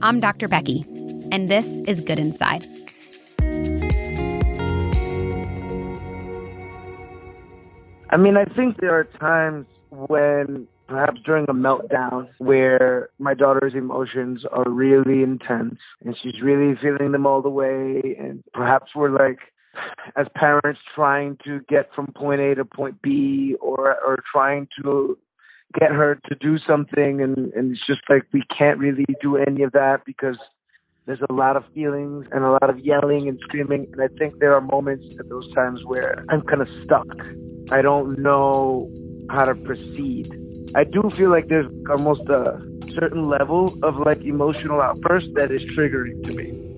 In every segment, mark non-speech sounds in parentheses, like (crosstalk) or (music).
I'm Dr. Becky, and this is Good Inside. I mean, I think there are times when perhaps during a meltdown where my daughter's emotions are really intense and she's really feeling them all the way and perhaps we're like as parents trying to get from point A to point B or or trying to get her to do something and and it's just like we can't really do any of that because there's a lot of feelings and a lot of yelling and screaming and I think there are moments at those times where I'm kind of stuck. I don't know how to proceed. I do feel like there's almost a certain level of like emotional outburst that is triggering to me.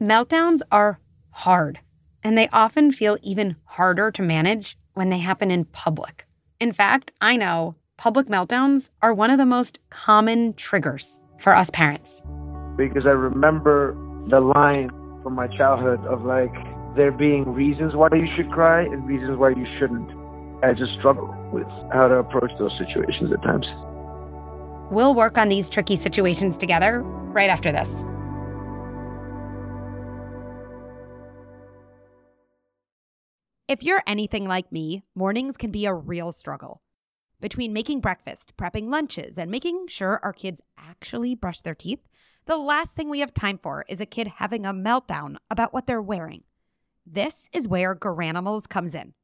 Meltdowns are hard, and they often feel even harder to manage when they happen in public. In fact, I know public meltdowns are one of the most common triggers for us parents. Because I remember the line from my childhood of like there being reasons why you should cry and reasons why you shouldn't. I just struggle with how to approach those situations at times. We'll work on these tricky situations together right after this. If you're anything like me, mornings can be a real struggle. Between making breakfast, prepping lunches, and making sure our kids actually brush their teeth, the last thing we have time for is a kid having a meltdown about what they're wearing. This is where Garanimals comes in.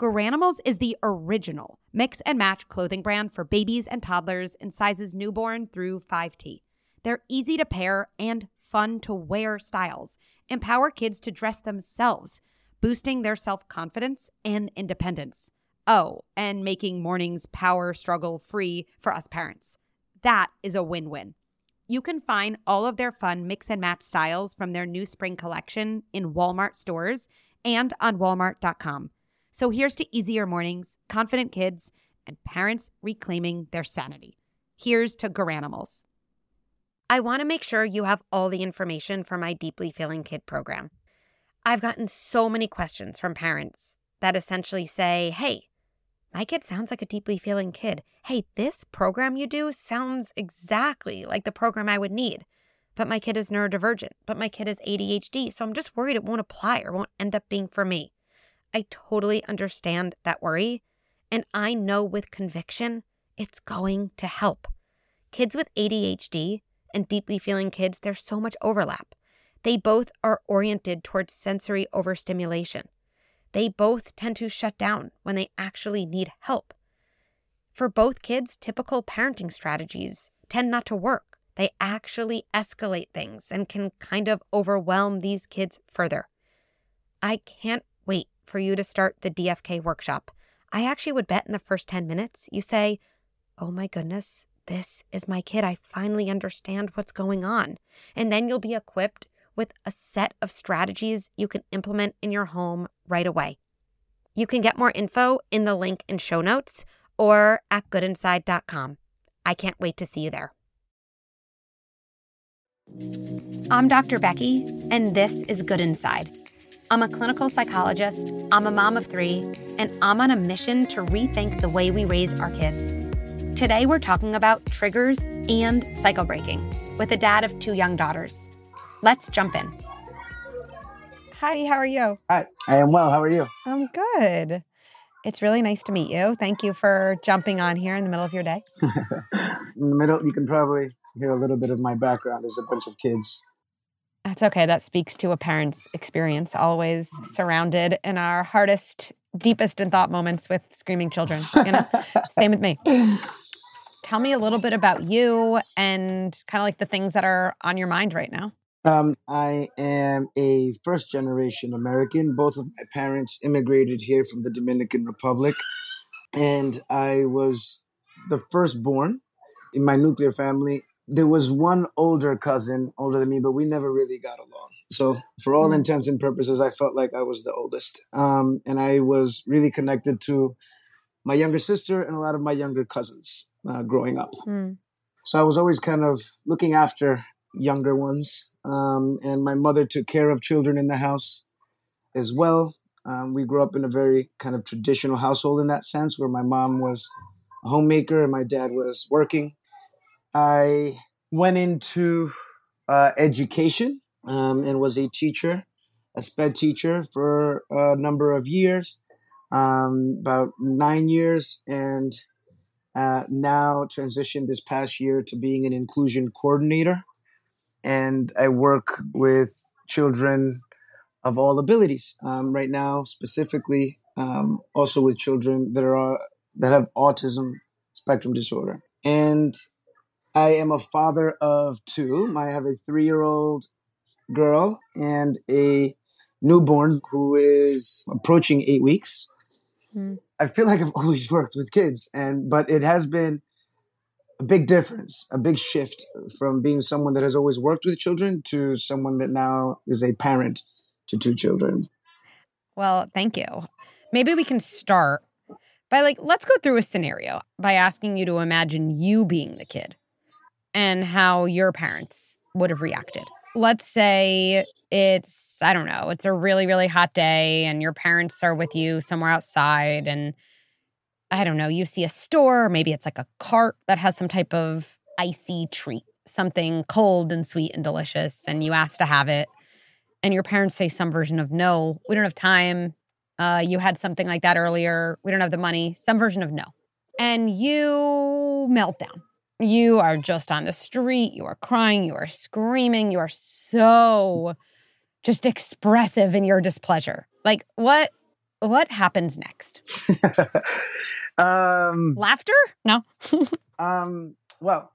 Garanimals is the original mix and match clothing brand for babies and toddlers in sizes newborn through 5T. They're easy to pair and fun to wear styles, empower kids to dress themselves boosting their self confidence and independence. Oh, and making mornings power struggle free for us parents. That is a win win. You can find all of their fun mix and match styles from their new spring collection in Walmart stores and on walmart.com. So here's to easier mornings, confident kids, and parents reclaiming their sanity. Here's to Garanimals. I want to make sure you have all the information for my Deeply Feeling Kid program. I've gotten so many questions from parents that essentially say, Hey, my kid sounds like a deeply feeling kid. Hey, this program you do sounds exactly like the program I would need. But my kid is neurodivergent, but my kid has ADHD, so I'm just worried it won't apply or won't end up being for me. I totally understand that worry, and I know with conviction it's going to help. Kids with ADHD and deeply feeling kids, there's so much overlap. They both are oriented towards sensory overstimulation. They both tend to shut down when they actually need help. For both kids, typical parenting strategies tend not to work. They actually escalate things and can kind of overwhelm these kids further. I can't wait for you to start the DFK workshop. I actually would bet in the first 10 minutes you say, Oh my goodness, this is my kid. I finally understand what's going on. And then you'll be equipped with a set of strategies you can implement in your home right away. You can get more info in the link in show notes or at goodinside.com. I can't wait to see you there. I'm Dr. Becky, and this is Good Inside. I'm a clinical psychologist, I'm a mom of three, and I'm on a mission to rethink the way we raise our kids. Today, we're talking about triggers and cycle breaking with a dad of two young daughters. Let's jump in. Hi, how are you? Hi, I am well. How are you? I'm good. It's really nice to meet you. Thank you for jumping on here in the middle of your day. (laughs) in the middle, you can probably hear a little bit of my background. There's a bunch of kids. That's okay. That speaks to a parent's experience, always mm-hmm. surrounded in our hardest, deepest in thought moments with screaming children. You know? (laughs) Same with me. Tell me a little bit about you and kind of like the things that are on your mind right now. Um, I am a first generation American. Both of my parents immigrated here from the Dominican Republic. And I was the firstborn in my nuclear family. There was one older cousin, older than me, but we never really got along. So, for all mm. intents and purposes, I felt like I was the oldest. Um, and I was really connected to my younger sister and a lot of my younger cousins uh, growing up. Mm. So, I was always kind of looking after younger ones um, and my mother took care of children in the house as well. Um, we grew up in a very kind of traditional household in that sense, where my mom was a homemaker and my dad was working. I went into uh, education um, and was a teacher, a sped teacher for a number of years, um, about nine years, and uh, now transitioned this past year to being an inclusion coordinator. And I work with children of all abilities. Um, right now, specifically, um, also with children that are that have autism spectrum disorder. And I am a father of two. I have a three year old girl and a newborn who is approaching eight weeks. Mm. I feel like I've (laughs) always worked with kids, and but it has been a big difference, a big shift from being someone that has always worked with children to someone that now is a parent to two children. Well, thank you. Maybe we can start by like let's go through a scenario by asking you to imagine you being the kid and how your parents would have reacted. Let's say it's I don't know, it's a really really hot day and your parents are with you somewhere outside and I don't know, you see a store, maybe it's like a cart that has some type of icy treat, something cold and sweet and delicious and you ask to have it and your parents say some version of no, we don't have time. Uh, you had something like that earlier. We don't have the money. Some version of no. And you melt down. You are just on the street. You are crying. You are screaming. You are so just expressive in your displeasure. Like what? What happens next? (laughs) um, Laughter? No. (laughs) um. Well,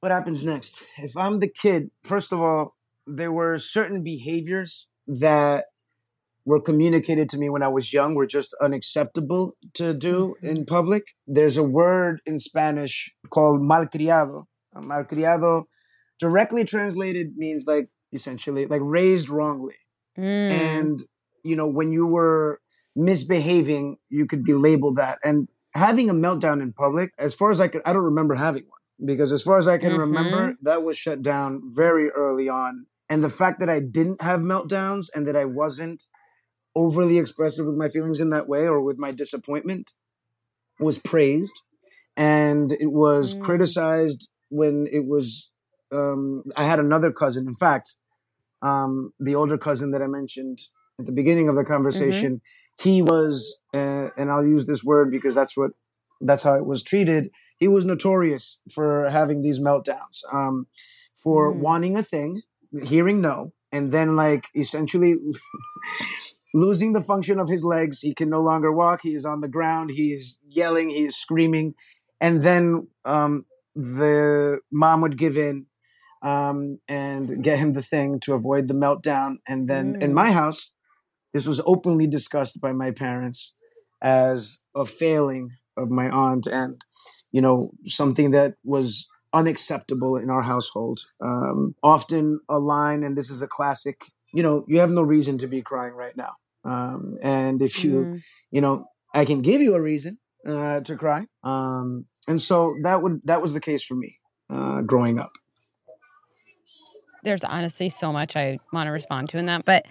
what happens next? If I'm the kid, first of all, there were certain behaviors that were communicated to me when I was young were just unacceptable to do mm-hmm. in public. There's a word in Spanish called malcriado. Malcriado directly translated means like essentially like raised wrongly. Mm. And you know, when you were misbehaving, you could be labeled that. And having a meltdown in public, as far as I could I don't remember having one because as far as I can mm-hmm. remember, that was shut down very early on and the fact that I didn't have meltdowns and that I wasn't overly expressive with my feelings in that way or with my disappointment was praised and it was mm. criticized when it was um, i had another cousin in fact um, the older cousin that i mentioned at the beginning of the conversation mm-hmm. He was uh, and i'll use this word because that's what that's how it was treated he was notorious for having these meltdowns um, for mm. wanting a thing hearing no, and then like essentially (laughs) losing the function of his legs. He can no longer walk. He is on the ground. He is yelling. He is screaming, and then um, the mom would give in um, and get him the thing to avoid the meltdown. And then mm. in my house, this was openly discussed by my parents as a failing of my aunt and you know something that was unacceptable in our household. Um, often a line, and this is a classic, you know, you have no reason to be crying right now. Um, and if you, mm. you know, I can give you a reason uh, to cry. Um, and so that would that was the case for me uh, growing up. There's honestly so much I want to respond to in that, but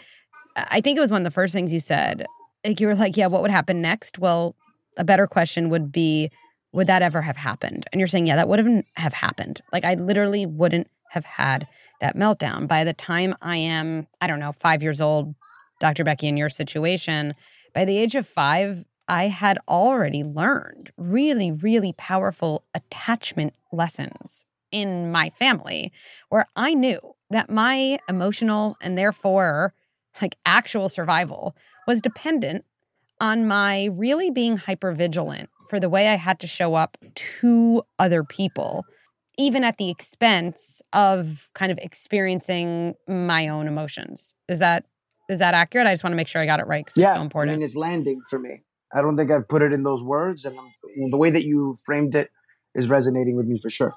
I think it was one of the first things you said. Like you were like, "Yeah, what would happen next?" Well, a better question would be, would that ever have happened? And you're saying, yeah, that wouldn't have happened. Like I literally wouldn't have had that meltdown. By the time I am, I don't know, five years old, Dr. Becky, in your situation, by the age of five, I had already learned really, really powerful attachment lessons in my family where I knew that my emotional and therefore like actual survival was dependent on my really being hyper vigilant for the way I had to show up to other people, even at the expense of kind of experiencing my own emotions. Is that is that accurate? I just want to make sure I got it right because yeah, it's so important. I mean, it's landing for me. I don't think I've put it in those words, and I'm, the way that you framed it is resonating with me for sure.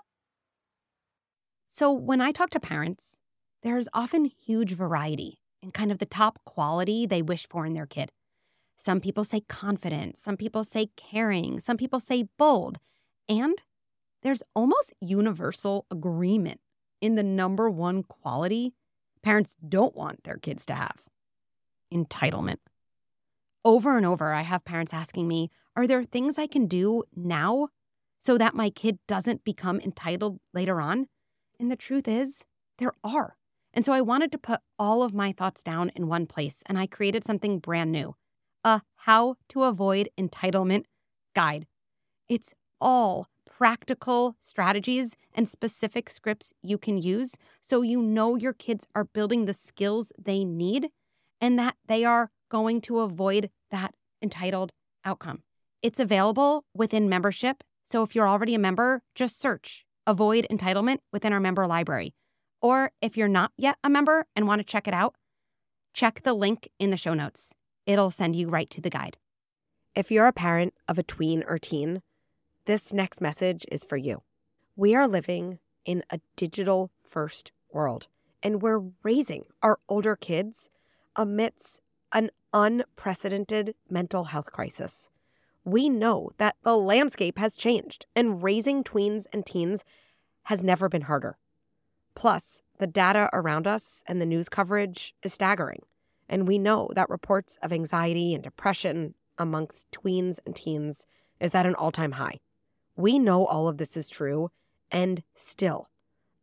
So when I talk to parents, there's often huge variety in kind of the top quality they wish for in their kid. Some people say confident, some people say caring, some people say bold. And there's almost universal agreement in the number one quality parents don't want their kids to have entitlement. Over and over, I have parents asking me, Are there things I can do now so that my kid doesn't become entitled later on? And the truth is, there are. And so I wanted to put all of my thoughts down in one place, and I created something brand new a how to avoid entitlement guide. It's all practical strategies and specific scripts you can use so you know your kids are building the skills they need and that they are going to avoid that entitled outcome. It's available within membership. So if you're already a member, just search avoid entitlement within our member library. Or if you're not yet a member and want to check it out, check the link in the show notes. It'll send you right to the guide. If you're a parent of a tween or teen, this next message is for you. We are living in a digital first world, and we're raising our older kids amidst an unprecedented mental health crisis. We know that the landscape has changed, and raising tweens and teens has never been harder. Plus, the data around us and the news coverage is staggering. And we know that reports of anxiety and depression amongst tweens and teens is at an all time high. We know all of this is true, and still,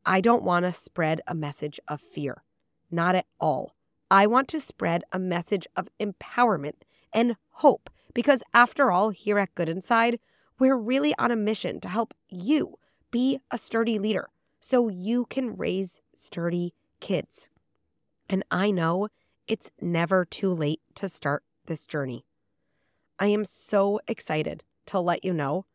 I don't want to spread a message of fear. Not at all. I want to spread a message of empowerment and hope because, after all, here at Good Inside, we're really on a mission to help you be a sturdy leader so you can raise sturdy kids. And I know it's never too late to start this journey. I am so excited to let you know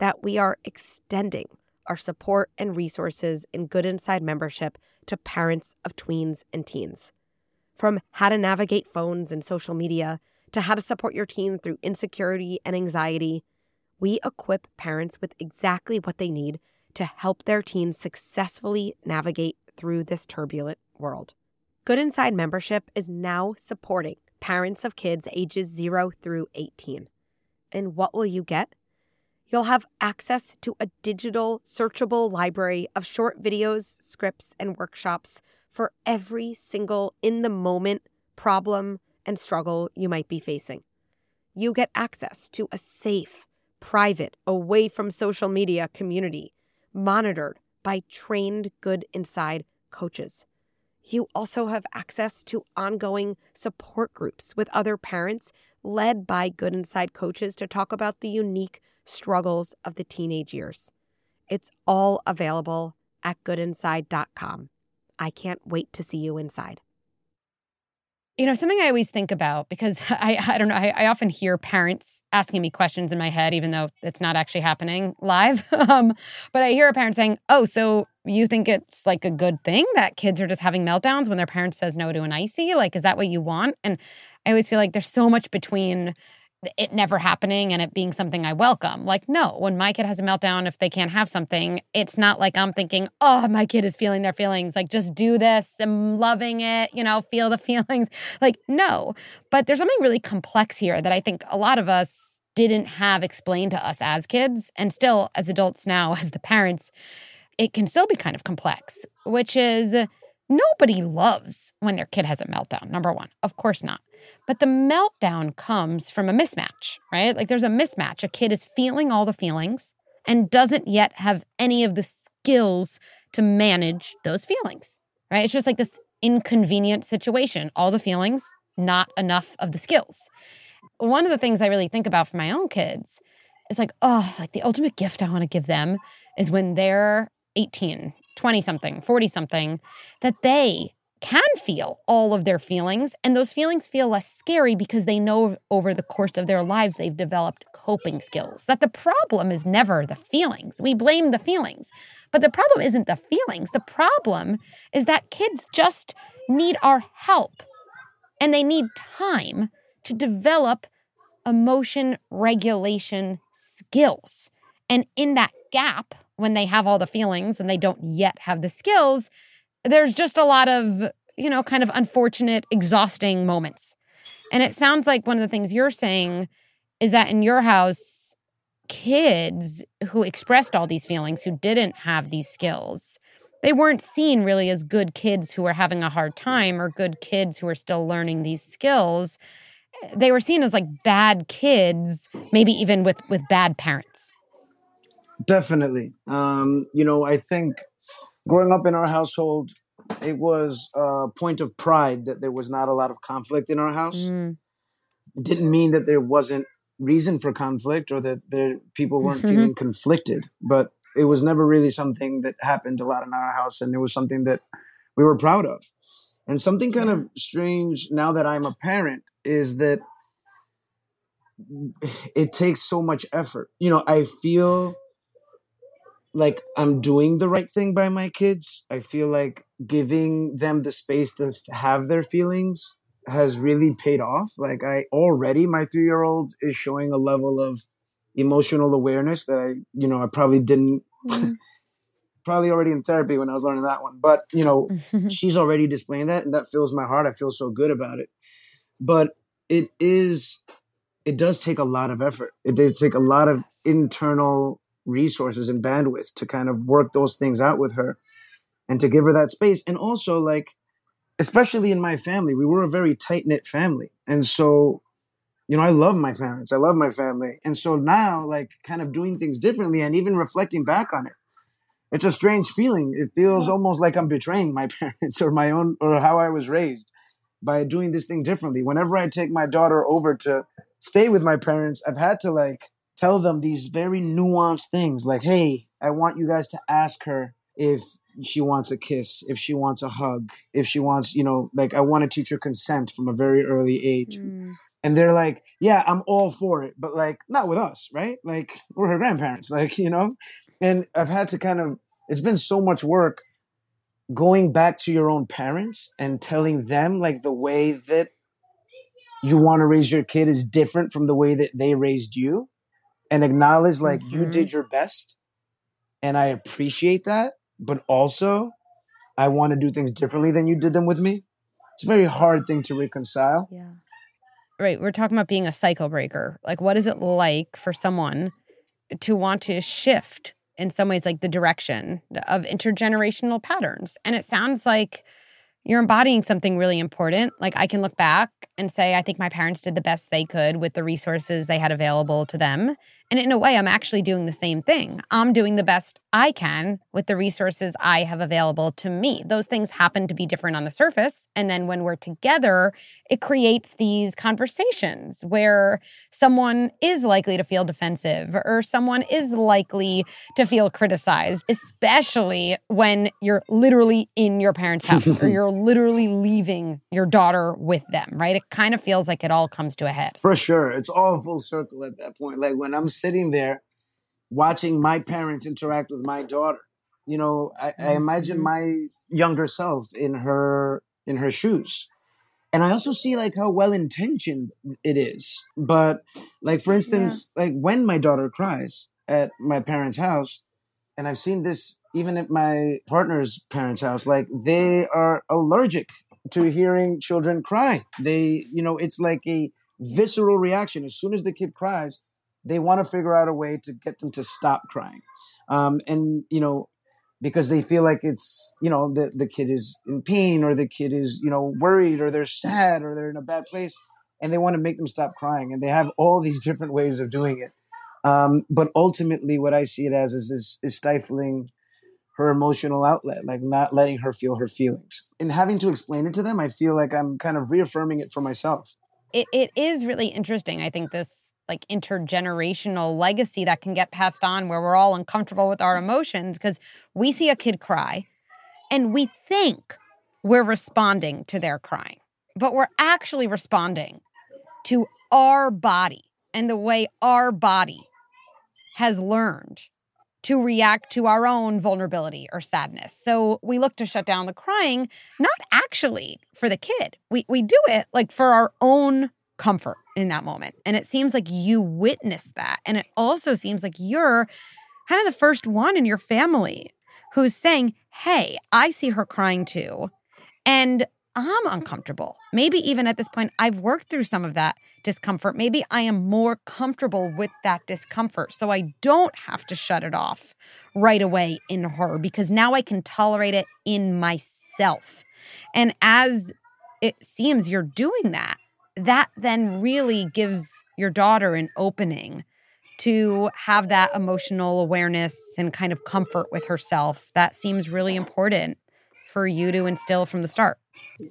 that we are extending our support and resources in Good Inside membership to parents of tweens and teens. From how to navigate phones and social media to how to support your teen through insecurity and anxiety, we equip parents with exactly what they need to help their teens successfully navigate through this turbulent world. Good Inside membership is now supporting parents of kids ages 0 through 18. And what will you get? You'll have access to a digital, searchable library of short videos, scripts, and workshops for every single in the moment problem and struggle you might be facing. You get access to a safe, private, away from social media community monitored by trained Good Inside coaches. You also have access to ongoing support groups with other parents led by Good Inside coaches to talk about the unique struggles of the teenage years. It's all available at goodinside.com. I can't wait to see you inside. You know, something I always think about because (laughs) I, I don't know, I, I, often hear parents asking me questions in my head, even though it's not actually happening live. (laughs) um, but I hear a parent saying, Oh, so you think it's like a good thing that kids are just having meltdowns when their parent says no to an icy? Like, is that what you want? And I always feel like there's so much between it never happening and it being something I welcome. Like, no, when my kid has a meltdown, if they can't have something, it's not like I'm thinking, oh, my kid is feeling their feelings. Like, just do this. I'm loving it, you know, feel the (laughs) feelings. Like, no. But there's something really complex here that I think a lot of us didn't have explained to us as kids and still as adults now, (laughs) as the parents, it can still be kind of complex, which is nobody loves when their kid has a meltdown, number one. Of course not. But the meltdown comes from a mismatch, right? Like there's a mismatch. A kid is feeling all the feelings and doesn't yet have any of the skills to manage those feelings, right? It's just like this inconvenient situation. All the feelings, not enough of the skills. One of the things I really think about for my own kids is like, oh, like the ultimate gift I want to give them is when they're 18, 20 something, 40 something, that they can feel all of their feelings. And those feelings feel less scary because they know over the course of their lives they've developed coping skills. That the problem is never the feelings. We blame the feelings. But the problem isn't the feelings. The problem is that kids just need our help and they need time to develop emotion regulation skills. And in that gap, when they have all the feelings and they don't yet have the skills, there's just a lot of, you know, kind of unfortunate, exhausting moments. And it sounds like one of the things you're saying is that in your house, kids who expressed all these feelings, who didn't have these skills, they weren't seen really as good kids who were having a hard time or good kids who are still learning these skills. They were seen as like bad kids, maybe even with with bad parents. Definitely. Um, you know, I think growing up in our household, it was a point of pride that there was not a lot of conflict in our house. Mm. It didn't mean that there wasn't reason for conflict or that there people weren't Mhm. feeling conflicted, but it was never really something that happened a lot in our house, and it was something that we were proud of. And something kind of strange now that I'm a parent is that it takes so much effort. You know, I feel like I'm doing the right thing by my kids. I feel like giving them the space to have their feelings has really paid off. Like I already my 3-year-old is showing a level of emotional awareness that I, you know, I probably didn't mm-hmm. (laughs) probably already in therapy when I was learning that one. But, you know, mm-hmm. she's already displaying that and that fills my heart. I feel so good about it. But it is it does take a lot of effort. It did take a lot of internal resources and bandwidth to kind of work those things out with her and to give her that space. And also like especially in my family, we were a very tight-knit family. And so you know, I love my parents. I love my family. And so now like kind of doing things differently and even reflecting back on it it's a strange feeling. It feels almost like I'm betraying my (laughs) parents or my own or how I was raised by doing this thing differently. Whenever I take my daughter over to stay with my parents, I've had to like tell them these very nuanced things like, hey, I want you guys to ask her if she wants a kiss, if she wants a hug, if she wants, you know, like I want to teach her consent from a very early age. Mm. And they're like, yeah, I'm all for it, but like not with us, right? Like we're her grandparents, (laughs) like, you know? And I've had to kind of, it's been so much work going back to your own parents and telling them like the way that you want to raise your kid is different from the way that they raised you and acknowledge like you Mhm. did your best and I appreciate that, but also I want to do things differently than you did them with me. It's a very hard thing to reconcile. Yeah. Right. We're talking about being a cycle breaker. Like, what is it like for someone to want to shift in some ways, like the direction of intergenerational patterns? And it sounds like you're embodying something really important. Like, I can look back and say, I think my parents did the best they could with the resources they had available to them. And in a way, I'm actually doing the same thing. I'm doing the best I can with the resources I have available to me. Those things happen to be different on the surface. And then when we're together, it creates these conversations where someone is likely to feel defensive or someone is likely to feel criticized, especially when you're literally in your parents' (laughs) house or you're literally leaving your daughter with them, right? It kind of feels like it all comes to a head. For sure. It's all full circle at that point. Like when I'm sitting there watching my parents interact with my daughter, you know, I, I imagine Mhm. my younger self in her in her shoes. And I also see like how well intentioned it is. But like for instance, like when my daughter cries at my parents' house, and I've seen this even at my partner's parents' house, like they are allergic to hearing children cry. They, you know, it's like a visceral reaction. As soon as the kid cries, they want to figure out a way to get them to stop crying. Um, and, you know, because they feel like it's, you know, the, the kid is in pain or the kid is, you know, worried or they're sad or they're in a bad place and they want to make them stop crying. And they have (laughs) all these different ways of doing it. Um, but ultimately, what I see it as is, is, is stifling her emotional outlet, like not letting her feel her feelings. And having to explain it to them, I feel like I'm kind of reaffirming it for myself. it, it is really interesting. I think this like intergenerational legacy that can get passed on where we're all uncomfortable with our emotions because we see a kid cry and we think we're responding to their crying, but we're actually responding to our body and the way our body has learned to react to our own vulnerability or sadness. So we look to shut down the crying, not actually for the kid. We we do it like for our own comfort in that moment. And it seems like you witnessed that. And it also seems like you're kind of the first one in your family who's saying, "Hey, I see her crying too." And I'm uncomfortable. Maybe even at this point, I've worked through some of that discomfort. Maybe I am more comfortable with that discomfort. So I don't have to shut it off right away in her because now I can tolerate it in myself. And as it seems you're doing that, that then really gives your daughter an opening to have that emotional awareness and kind of comfort with herself. That seems really important for you to instill from the start.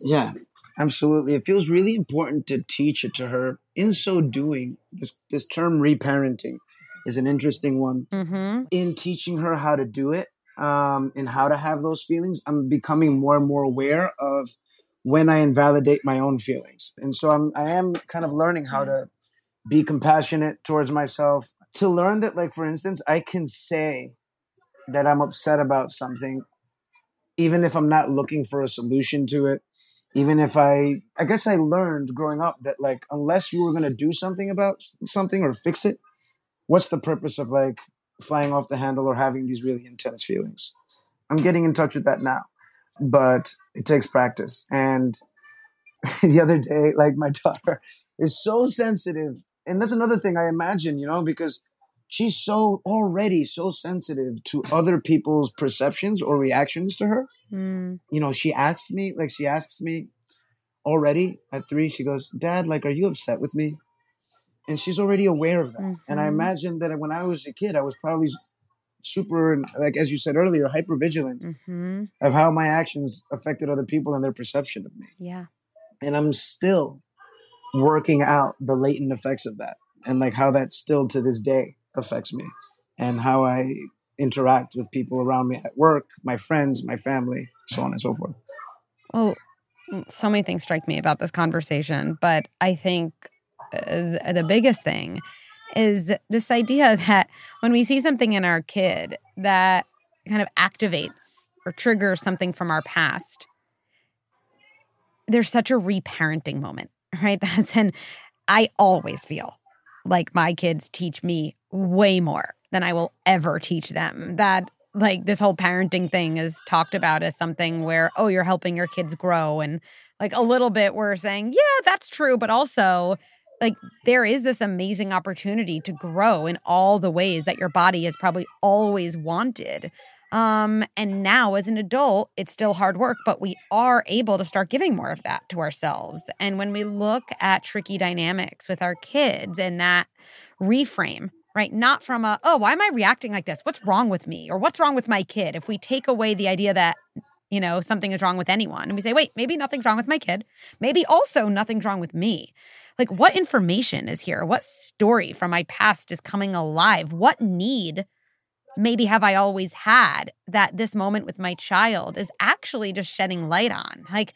Yeah, absolutely. It feels really important to teach it to her. In so doing, this this term reparenting is an interesting one. Mm-hmm. In teaching her how to do it, um, and how to have those feelings, I'm becoming more and more aware of when I invalidate my own feelings, and so I'm I am kind of learning how to be compassionate towards myself. To learn that, like for instance, I can say that I'm upset about something, even if I'm not looking for a solution to it. Even if I, I guess I learned growing up that like unless you were gonna do something about something or fix it, what's the purpose of like flying off the handle or having these really intense feelings? I'm getting in touch with that now, but it takes practice. And (laughs) the other day, like my (laughs) daughter is so sensitive. And that's another thing I imagine, you know, because she's so already so sensitive to other people's perceptions or reactions to her. Mm. You know, she asks me, like, she asks me already at three, she goes, Dad, like, are you upset with me? And she's already aware of that. And I Mhm. imagine that when I was a kid, I was probably super, like, as you said earlier, hyper vigilant Mm-hmm. of how my actions affected other people and their perception of me. Yeah. And I'm still working out the latent effects of that and like how that still to this day affects me and how I interact with people around me at work, my friends, my family, so on and so forth. Well, mm, so many things strike me about this conversation, but I think uh, the biggest thing is this idea (laughs) that when we see something in our kid that kind of activates or triggers something from our past, there's such a reparenting moment, (laughs) right? That's and I always feel like my kids teach me way more than I will ever teach them. That like this whole parenting thing is talked about as something where oh you're helping your kids grow and like a little bit we're saying yeah that's true but also like there is this amazing opportunity to grow in all the ways that your body has probably always wanted. Um and now as an adult it's still hard work but we are able to start giving more of that to ourselves. And when we look at tricky dynamics with our kids and that reframe right not from a oh why am i reacting like this? What's wrong with me? Or what's wrong with my kid? If we take away the idea that you know something is wrong with anyone and we say wait maybe nothing's wrong with my kid. Maybe also nothing's wrong with me like what information is here? What story from my past is coming alive? What need maybe have i always had that this moment with my child is actually just shedding light on? Like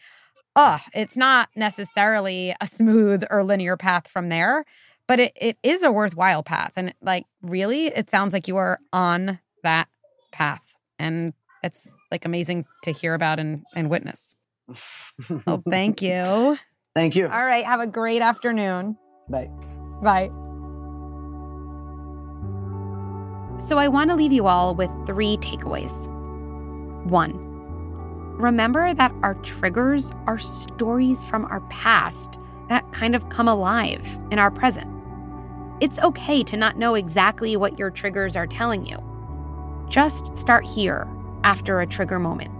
oh it's not necessarily a smooth or linear path from there but it, it is a worthwhile path. And like really it sounds like you are on that path. And it's like amazing to hear about and, and witness. (laughs) Oh thank you Thank you. all right have a great afternoon Bye. bye so i want to leave you all with three takeaways one remember that our triggers are stories from our past that kind of come alive in our present it's okay to not know exactly what your triggers are telling you. Just start here after a trigger moment.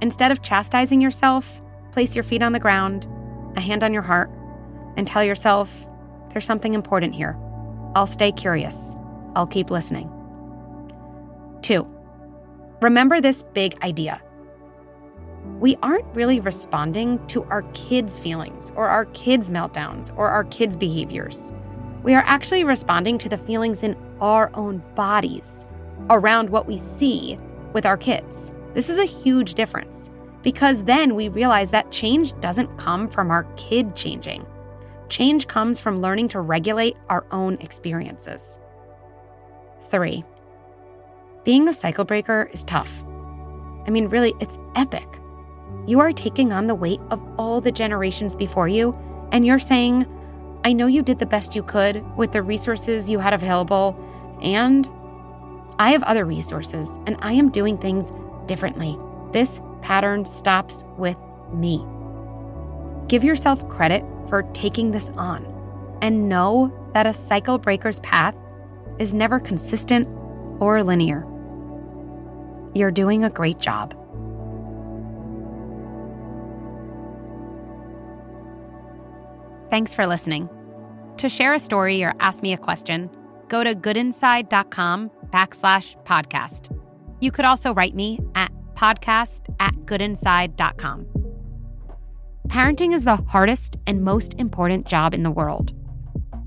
Instead of chastising yourself, place your feet on the ground, a hand on your heart, and tell yourself, there's something important here. I'll stay curious. I'll keep listening. Two, remember this big idea. We aren't really responding to our kids' feelings or our kids' meltdowns or our kids' behaviors we are actually responding to the feelings in our own bodies around what we see with our kids. This is a huge difference because then we realize that change doesn't come from our kid changing. Change comes from learning to regulate our own experiences. Three, being a cycle breaker is tough. I mean, really, it's epic. You are taking on the weight of all the generations before you, and you're saying, I know you did the best you could with the resources you had available, and I have other resources, and I am doing things differently. This pattern stops with me. Give yourself credit for taking this on, and know that a cycle breaker's path is never consistent or linear. You're doing a great job. Thanks for listening. To share a story or ask me a question, go to goodinside.com backslash podcast. You could also write me at podcast at goodinside.com. Parenting is the hardest and most important job in the world.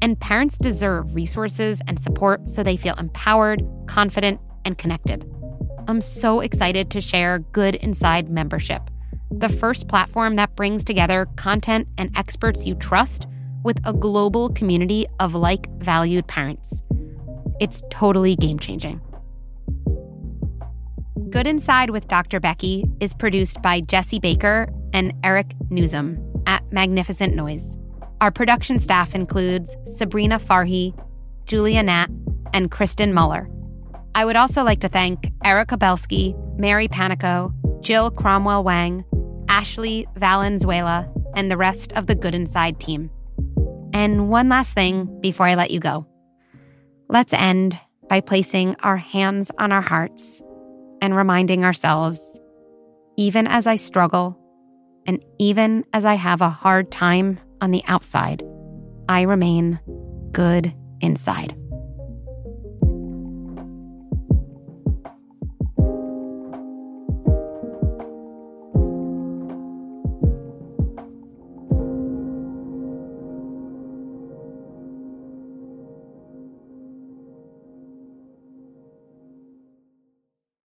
And parents deserve resources and support so they feel empowered, confident, and connected. I'm so excited to share Good Inside membership, the first platform that brings together content and experts you trust with a global community of like valued parents. It's totally game changing. Good Inside with Dr. Becky is produced by Jesse Baker and Eric Newsom at Magnificent Noise. Our production staff includes Sabrina Farhi, Julia Nat, and Kristen Muller. I would also like to thank Erica Belsky, Mary Panico, Jill Cromwell Wang, Ashley Valenzuela, and the rest of the Good Inside team. And one last thing before I let you go. Let's end by placing our hands on our hearts and reminding ourselves even as I struggle, and even as I have a hard time on the outside, I remain good inside.